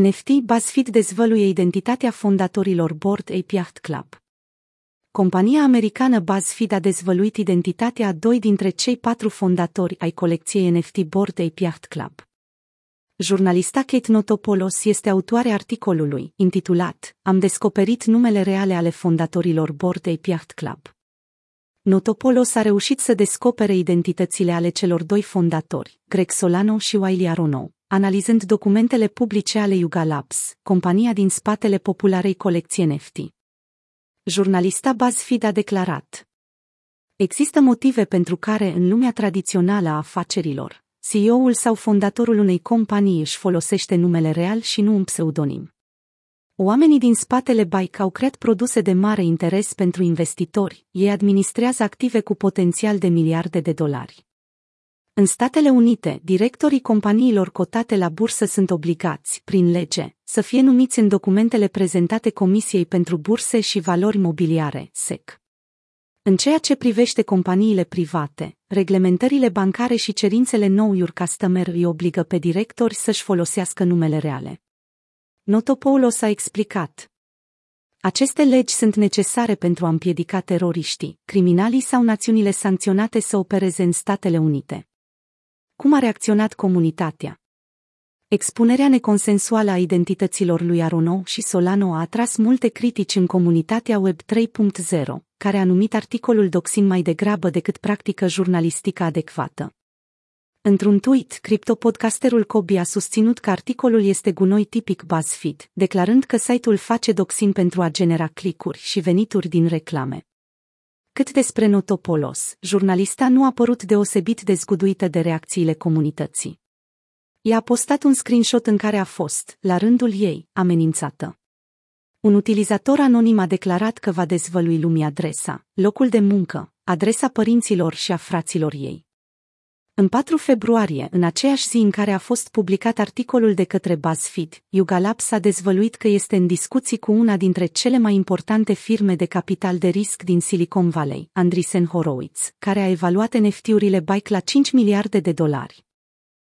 NFT BuzzFeed dezvăluie identitatea fondatorilor Board Ape Yacht Club. Compania americană BuzzFeed a dezvăluit identitatea a doi dintre cei patru fondatori ai colecției NFT Board Ape Yacht Club. Jurnalista Kate Notopoulos este autoare articolului, intitulat Am descoperit numele reale ale fondatorilor Board Ape Yacht Club. Notopoulos a reușit să descopere identitățile ale celor doi fondatori, Greg Solano și Wiley Aronow, analizând documentele publice ale Yuga Labs, compania din spatele popularei colecții NFT. Jurnalista BuzzFeed a declarat Există motive pentru care în lumea tradițională a afacerilor, CEO-ul sau fondatorul unei companii își folosește numele real și nu un pseudonim. Oamenii din spatele Bike au creat produse de mare interes pentru investitori, ei administrează active cu potențial de miliarde de dolari. În Statele Unite, directorii companiilor cotate la bursă sunt obligați, prin lege, să fie numiți în documentele prezentate Comisiei pentru Burse și Valori Mobiliare, SEC. În ceea ce privește companiile private, reglementările bancare și cerințele Know Your Customer îi obligă pe directori să-și folosească numele reale. Notopoulos a explicat. Aceste legi sunt necesare pentru a împiedica teroriștii, criminalii sau națiunile sancționate să opereze în Statele Unite. Cum a reacționat comunitatea? Expunerea neconsensuală a identităților lui Aronou și Solano a atras multe critici în comunitatea Web 3.0, care a numit articolul doxin mai degrabă decât practică jurnalistică adecvată. Într-un tweet, criptopodcasterul Kobe a susținut că articolul este gunoi tipic BuzzFeed, declarând că site-ul face doxin pentru a genera clicuri și venituri din reclame. Cât despre Notopolos, jurnalista nu a părut deosebit de zguduită de reacțiile comunității. I-a postat un screenshot în care a fost, la rândul ei, amenințată. Un utilizator anonim a declarat că va dezvălui lumii adresa, locul de muncă, adresa părinților și a fraților ei. În 4 februarie, în aceeași zi în care a fost publicat articolul de către BuzzFeed, Yuga Labs a dezvăluit că este în discuții cu una dintre cele mai importante firme de capital de risc din Silicon Valley, Andreessen Horowitz, care a evaluat NFT-urile Bike la 5 miliarde de dolari.